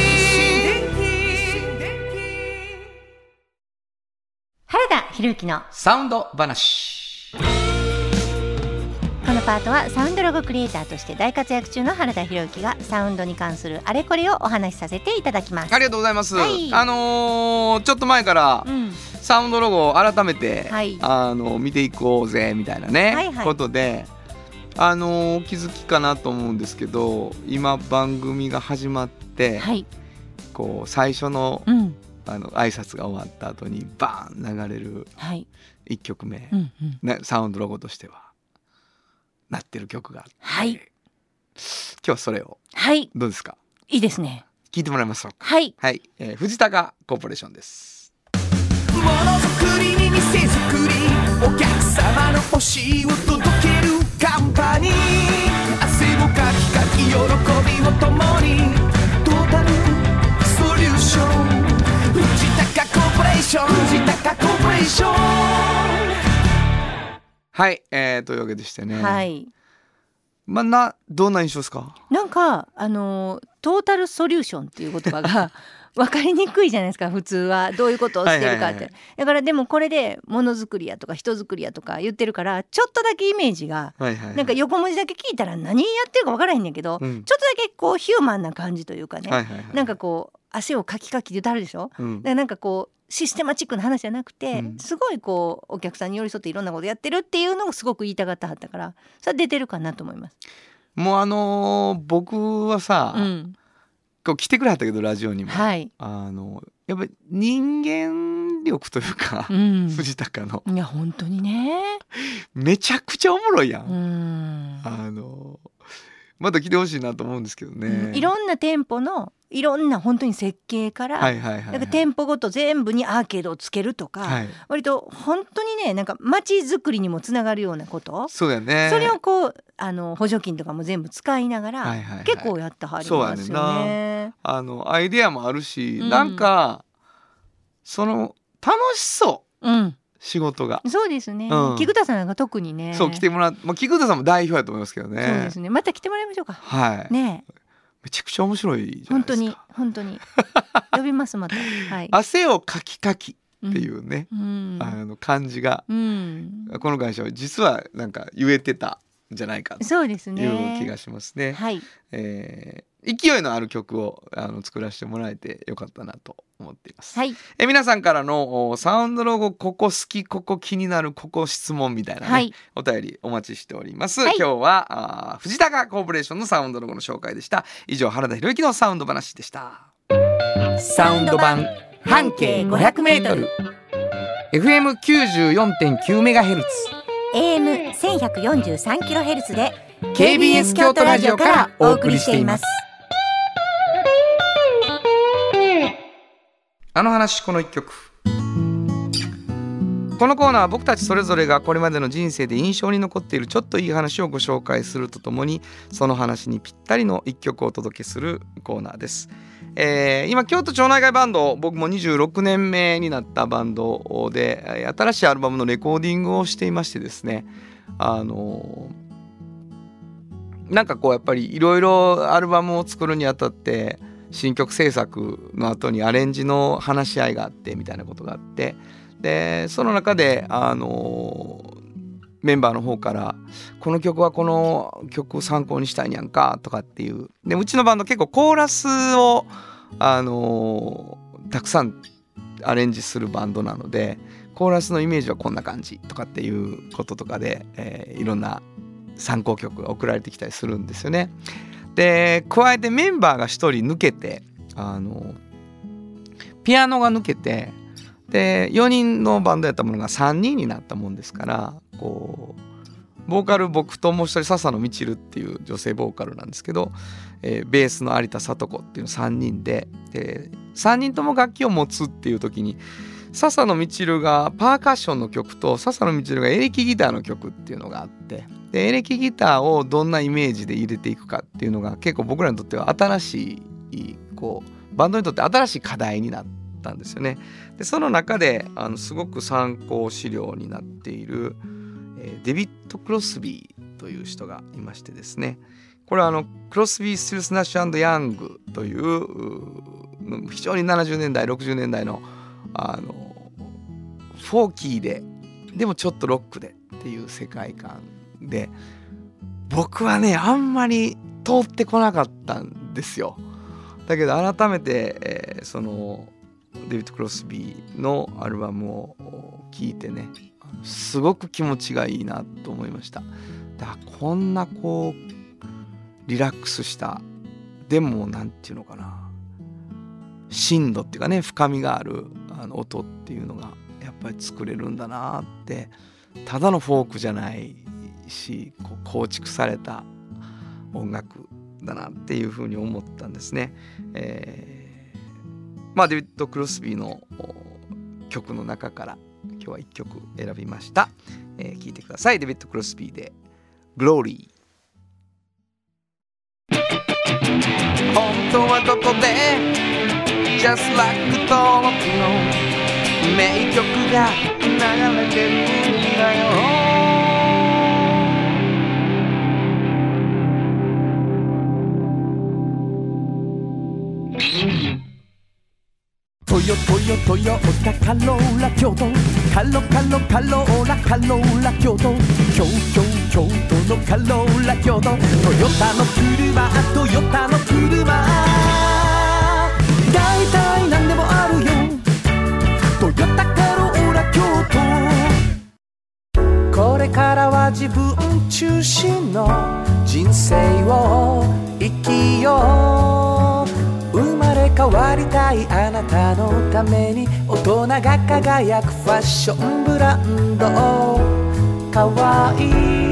原田博之のサウンド話。こののパートはサウンドロゴクリエイターとして大活躍中の原田博之がサウンドに関するあれこれをお話しさせていただきます。ありがとうございます、はい。あのーちょっと前からうん。サウンドロゴを改めて、はい。あの見ていこうぜみたいなね、はいはい。ことであのお気づきかなと思うんですけど今番組が始まって、はい。こう最初のうんあの挨拶が終わった後にバーン流れるはい。1曲目、うんうん。ね、サウンドロゴとしてはなってる曲があって、はい。今日はそれを。はい。どうですか？いいですね。聞いてもらいましょう。はい。はい、えー藤高コーポレーションです。ものづくりに店づくりお客様の欲しいを届けるカンパニー。汗をかきかき喜びを共に藤高コーポレーション藤高コーポレーションはい、えーというわけでしてね、はい。まあなどんな印象ですか？なんかあのートータルソリューションっていう言葉が分かりにくいじゃないですか普通は。どういうことをしてるかって、だからでもこれでものづくりやとか人づくりやとか言ってるからちょっとだけイメージがはいはいはい。なんか横文字だけ聞いたら何やってるか分からへんねんけど、うん。ちょっとだけこうヒューマンな感じというかね、はいはいはい。なんかこう足をカキカキで言ってあるでしょ。うん。だからなんかこうシステマチックな話じゃなくて、うん。すごいこうお客さんに寄り添っていろんなことやってるっていうのをすごく言いたがったはったからそれは出てるかなと思います。もうあのー僕はさ、うん、こう来てくれはったけどラジオにも、はい、あのやっぱり人間力というか、うん、藤高の。いや本当にね。めちゃくちゃおもろいやん、うん。あのまた来てほしいなと思うんですけどね、うん。いろんな店舗のいろんな本当に設計から、はいはいはい、はい、なんか店舗ごと全部にアーケードをつけるとか、はい。割と本当にねなんか街づくりにもつながるようなこと、そうだよね。それをこうあの補助金とかも全部使いながら、はいはいはい。結構やってはりますそうやよね。あのアイデアもあるし、うん。なんかその楽しそう。うん、仕事が、そうですね。うん菊田さんなんか特にね。そう来てもらう、まあ、菊田さんも代表やと思いますけどねそうですね。また来てもらいましょうか。はい、ねめちゃくちゃ面白いじゃない本当にですか本当に 呼びますまた。はい。汗をかきかきっていうね、うん。あの感じがうん。この会社は実はなんか言えてたんじゃないかとそうですいね。う気がしますね。はい。えー勢いのある曲をあの作らせてもらえてよかったなと思っています。はい。え皆さんからのおサウンドロゴここ好きここ気になるここ質問みたいなね、はい。お便りお待ちしております、はい今日はあー藤高コーポレーションのサウンドロゴの紹介でした以上原田博之のサウンド話でしたサウンド版半径 500m FM94.9 メガヘルツ AM 千百四十三キロヘルツで KBS 京都ラジオからお送りしています。あの話この一曲。このコーナーは僕たちそれぞれがこれまでの人生で印象に残っているちょっといい話をご紹介するとともにその話にぴったりの一曲をお届けするコーナーです、えー今京都町内会バンド僕も26年目になったバンドで新しいアルバムのレコーディングをしていましてですね。あのーなんかこうやっぱりいろいろアルバムを作るにあたって新曲制作の後にアレンジの話し合いがあってみたいなことがあってでその中であのメンバーの方から「この曲はこの曲を参考にしたいんやんか」とかっていうでうちのバンド結構コーラスをあのたくさんアレンジするバンドなのでコーラスのイメージはこんな感じとかっていうこととかで、えーいろんな参考曲が送られてきたりするんですよね。で加えてメンバーが1人抜けてあのピアノが抜けてで4人のバンドやったものが3人になったもんですからこうボーカル僕ともう一人笹野みちるっていう女性ボーカルなんですけど、えーベースの有田聡子っていう3人でで3人とも楽器を持つっていう時に笹野みちるがパーカッションの曲と笹野みちるがエレキギターの曲っていうのがあってでエレキギターをどんなイメージで入れていくかっていうのが結構僕らにとっては新し以降バンドにとって新しい課題になったんですよね。でその中であのすごく参考資料になっている、えデビッド・クロスビーという人がいましてですねこれはあのクロスビー・スティルス・ナッシュヤングという非常に70年代60年代のあのフォーキーででもちょっとロックでっていう世界観で僕はねあんまり通ってこなかったんですよ。だけど改めて、えーそのデビッド・クロスビーのアルバムを聴いてねすごく気持ちがいいなと思いました。だこんなこうリラックスしたでもなんていうのかな深度っていうかね深みがあるあの音っていうのがやっぱり作れるんだなってただのフォークじゃないしこう構築された音楽だなっていうふうに思ったんですね。えーまあデビッド・クロスビーの曲の中から今日は1曲選びました。えー聞いてください。デビッド・クロスビーで「グローリー」本当はどこで Just like 登録の名曲が流れてるんだよ。トヨトヨトヨタカローラ京都カロカロカローラカローラ京都京京京都のカローラ京都トヨタの車トヨタの車大体何でもあるよ。トヨタカローラ京都。これからは自分中心の人生を生きよう。生まれ変わりたいあなたのために大人が輝くファッションブランド。かわいい。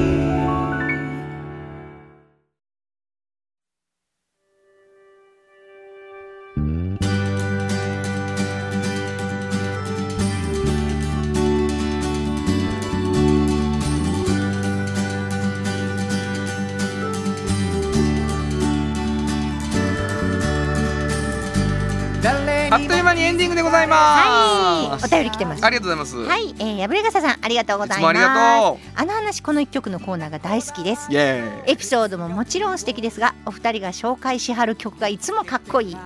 The あっという間にエンディングでございます。はい、お便り来てます。ありがとうございます。はい、えー、破れ傘さん、ありがとうございます。ありがとうあの話、この一曲のコーナーが大好きです。エピソードももちろん素敵ですが、お二人が紹介しはる曲がいつもかっこいい。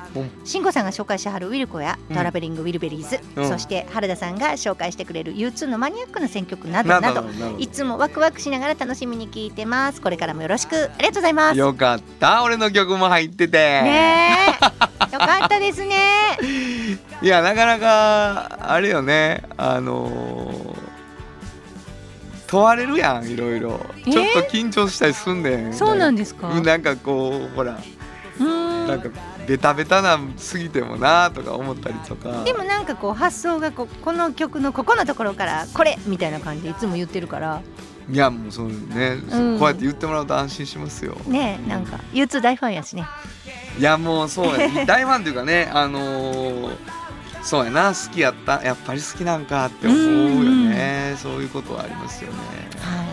慎吾さんが紹介しはるウィルコやうんトラベリングウィルベリーズ、うんそして原田さんが紹介してくれる U2 のマニアックな選曲などなど。いつもワクワクしながら楽しみに聞いてます。これからもよろしく。ありがとうございます。よかった。俺の曲も入ってて。ねえ、よかったですね。いやなかなかあれよね。あのー問われるやんいろいろ。え？ーちょっと緊張したりすんねん。そうなんですか？うんなんかこうほらなんかベタベタなすぎてもなとか思ったりとか。でもなんかこう発想がここの曲のここのところからこれみたいな感じでいつも言ってるからいやもうそうね、うん。こうやって言ってもらうと安心しますよ。ねえなんか U2 大ファンやしね。いやもうそうや。大ファンというかねあのーそうやな。好きやった。やっぱり好きなんかって思うよね。そういうことはありますよね。は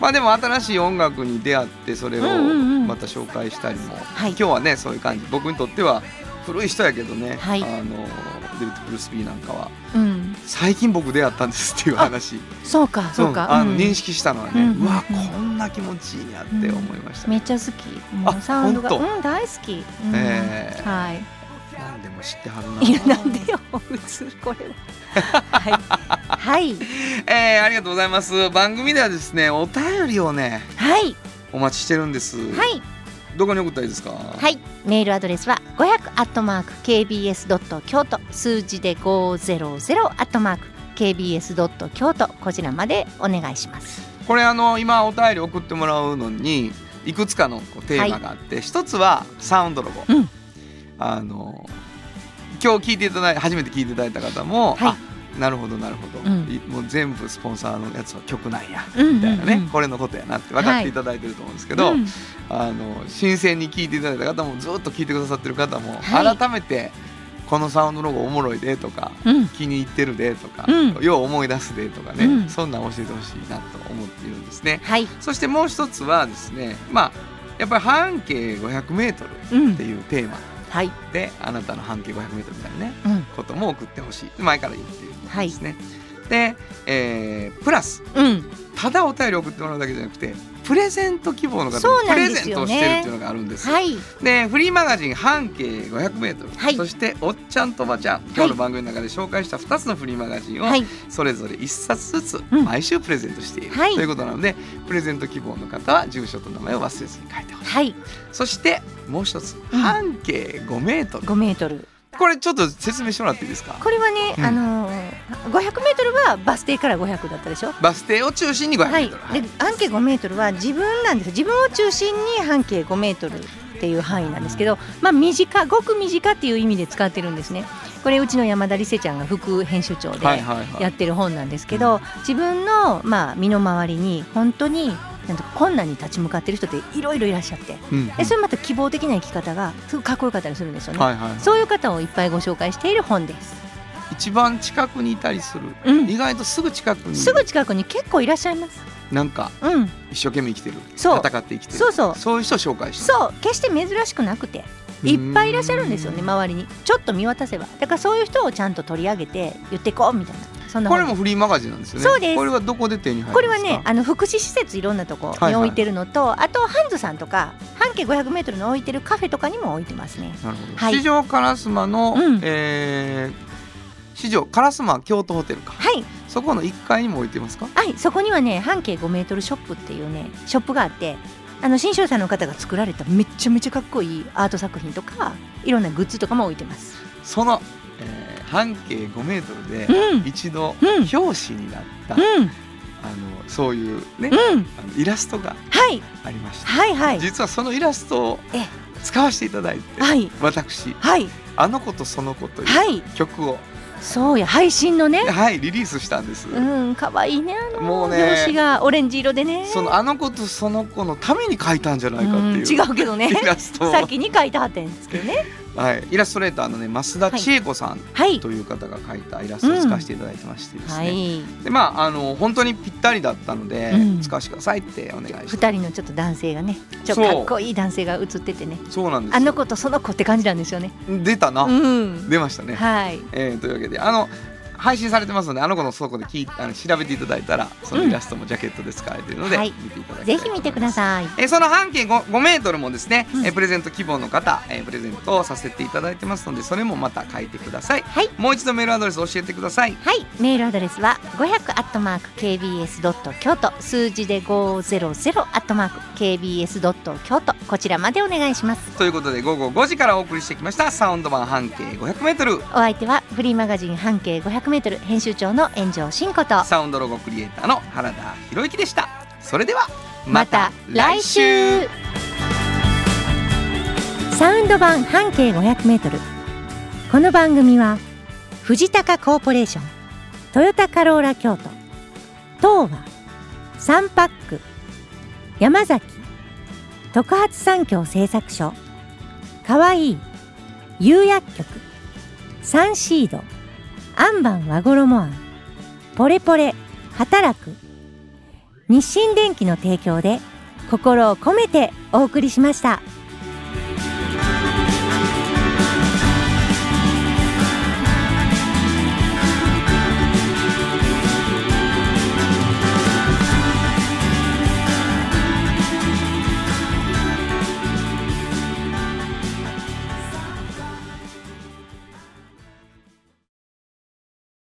まあでも新しい音楽に出会ってそれをうんうんうん。また紹介したりも、はい。今日はねそういう感じ。僕にとっては古い人やけどね、はい。あのデビッド・ブルース・ビーなんかは。いうん。最近僕出会ったんですっていう話。そうかそうか、んあのうん。認識したのはね、うわこんな気持ちいいんやって思いました、めっちゃ好き。もあうサウンドがうん大好き、うん。えー。はい。なんでも知ってはるいやななんでよ。普通これはい。はい。えーありがとうございます。番組ではですねお便りをねはい。お待ちしてるんです、はいどこに送ったらいいですか？はい。メールアドレスは500アットマーク KBS ドット京都。数字で500アットマーク KBS ドット京都。こちらまでお願いします。これあの今お便り送ってもらうのにいくつかのテーマがあって、一つはサウンドロゴ、うん。あの今日聞いていただい初めて聞いていただいた方も、はい。あなるほどなるほど、うん。いもう全部スポンサーのやつは曲なんやうんみたいなね、うんうんこれのことやなって分かっていただいてると思うんですけど、うん。あの新鮮に聞いていただいた方もずっと聞いてくださってる方も、はい。改めてこのサウンドロゴおもろいでとかうん。気に入ってるでとか、うん。よう思い出すでとかね、うん。そんなん教えてほしいなと思っているんですね。はい。そしてもう一つはですねまあやっぱり半径 500m うん。っていうテーマはい。で、あなたの半径 500m みたいなねうん。ことも送ってほしい。前から言っているんですね。で、えープラスうん。ただお便り送ってもらうだけじゃなくてプレゼント希望の方にプレゼントをしてるっていうのがあるんですよ。はい。でフリーマガジン半径 500m、はい。そして「おっちゃんとおばちゃん」今日の番組の中で紹介した2つのフリーマガジンをはい。それぞれ1冊ずつうん。毎週プレゼントしている、はい。ということなのでプレゼント希望の方は住所と名前を忘れずに書いてほしい。はい。そしてもう一つうん。半径 5m、5メートルこれちょっと説明してもらっていいですか？これはね、うん。あのー500メートルはバス停から500だったでしょ？バス停を中心に 500m、はい、はい。で半径5メートルは自分なんです。自分を中心に半径5メートルっていう範囲なんですけど、まあ短ごく短っていう意味で使ってるんですね。これうちの山田理瀬ちゃんが副編集長でやってる本なんですけど、自分のまあ身の回りに本当になんとか困難に立ち向かってる人っていろいろいらっしゃって、うんでそれまた希望的な生き方がすごくかっこよかったりするんですよね。はいはい。はいそういう方をいっぱいご紹介している本です。一番近くにいたりする、うん。意外とすぐ近くに。すぐ近くに結構いらっしゃいます。なんかうん、一生懸命生きてる。そう。戦って生きてる。そうそう。そういう人を紹介してそう。決して珍しくなくていっぱいいらっしゃるんですよねうん周りに。ちょっと見渡せば。だからそういう人をちゃんと取り上げて言ってこうみたいなそんなこ本れもフリーマガジンなんですよね。そうです。これはどこで手に入るこれはねあの福祉施設いろんなとこに置いてるのと、あとハンズさんとか半径 500m の置いてるカフェとかにも置いてますね。なるほど、はい。市場烏丸の、うん。えー市場烏丸京都ホテルか。はい。そこの1階にも置いてますか？はい。そこにはね半径 5m ショップっていうねショップがあってあの新商社の方が作られためっちゃめちゃかっこいいアート作品とかいろんなグッズとかも置いてます。その、えー半径5メートルでうん。一度うん表紙になった、うん。あのそういうね、うん。あのイラストがはい。ありました、はいはい。実はそのイラストをえ使わせていただいて、はい。私はい「あの子とその子」というはい。曲を、そうや配信のね。はい、リリースしたんです、うん可愛いねあのもうね表紙が。オレンジ色でね。そのあの子とその子のために描いたんじゃないかっていう、うん違うけどね。イラストを。先に書いてはってんですけどねはい、イラストレーターのね増田千恵子さんはい。という方が描いたイラストを使わせていただいてましてですね、はい。でまああの本当にぴったりだったので、うん。使わせてくださいってお願いして二人のちょっと男性がねちょっとかっこいい男性が写っててね。そうなんですよ。あの子とその子って感じなんですよね。出たな、うん。出ましたね、はい。えーというわけであの配信されてますのであの子の倉庫で聞いあの調べていただいたらそのイラストもジャケットで使われているので、はい。見ていただぜひ見てください。えーその半径 5, 5メートルもですね、うん。えープレゼント希望の方、えープレゼントをさせていただいてますのでそれもまた書いてください。はい。もう一度メールアドレス教えてください。はい。メールアドレスは500アットマーク KBS ドット京都数字で500アットマーク KBS ドット京都こちらまでお願いします。ということで午後5時からお送りしてきましたサウンド版半径 500m お相手はフリーマガジン半径 500m 編集長の炎上真子と。サウンドロゴクリエイターの原田博之でした。それではまた来週。サウンド版半径 500m この番組は藤高コーポレーショントヨタカローラ京都東和サンパック山崎特発産業製作所かわいい釉薬局サンシードアンバン和衣あんポレポレ働く日清電機の提供で心を込めてお送りしました。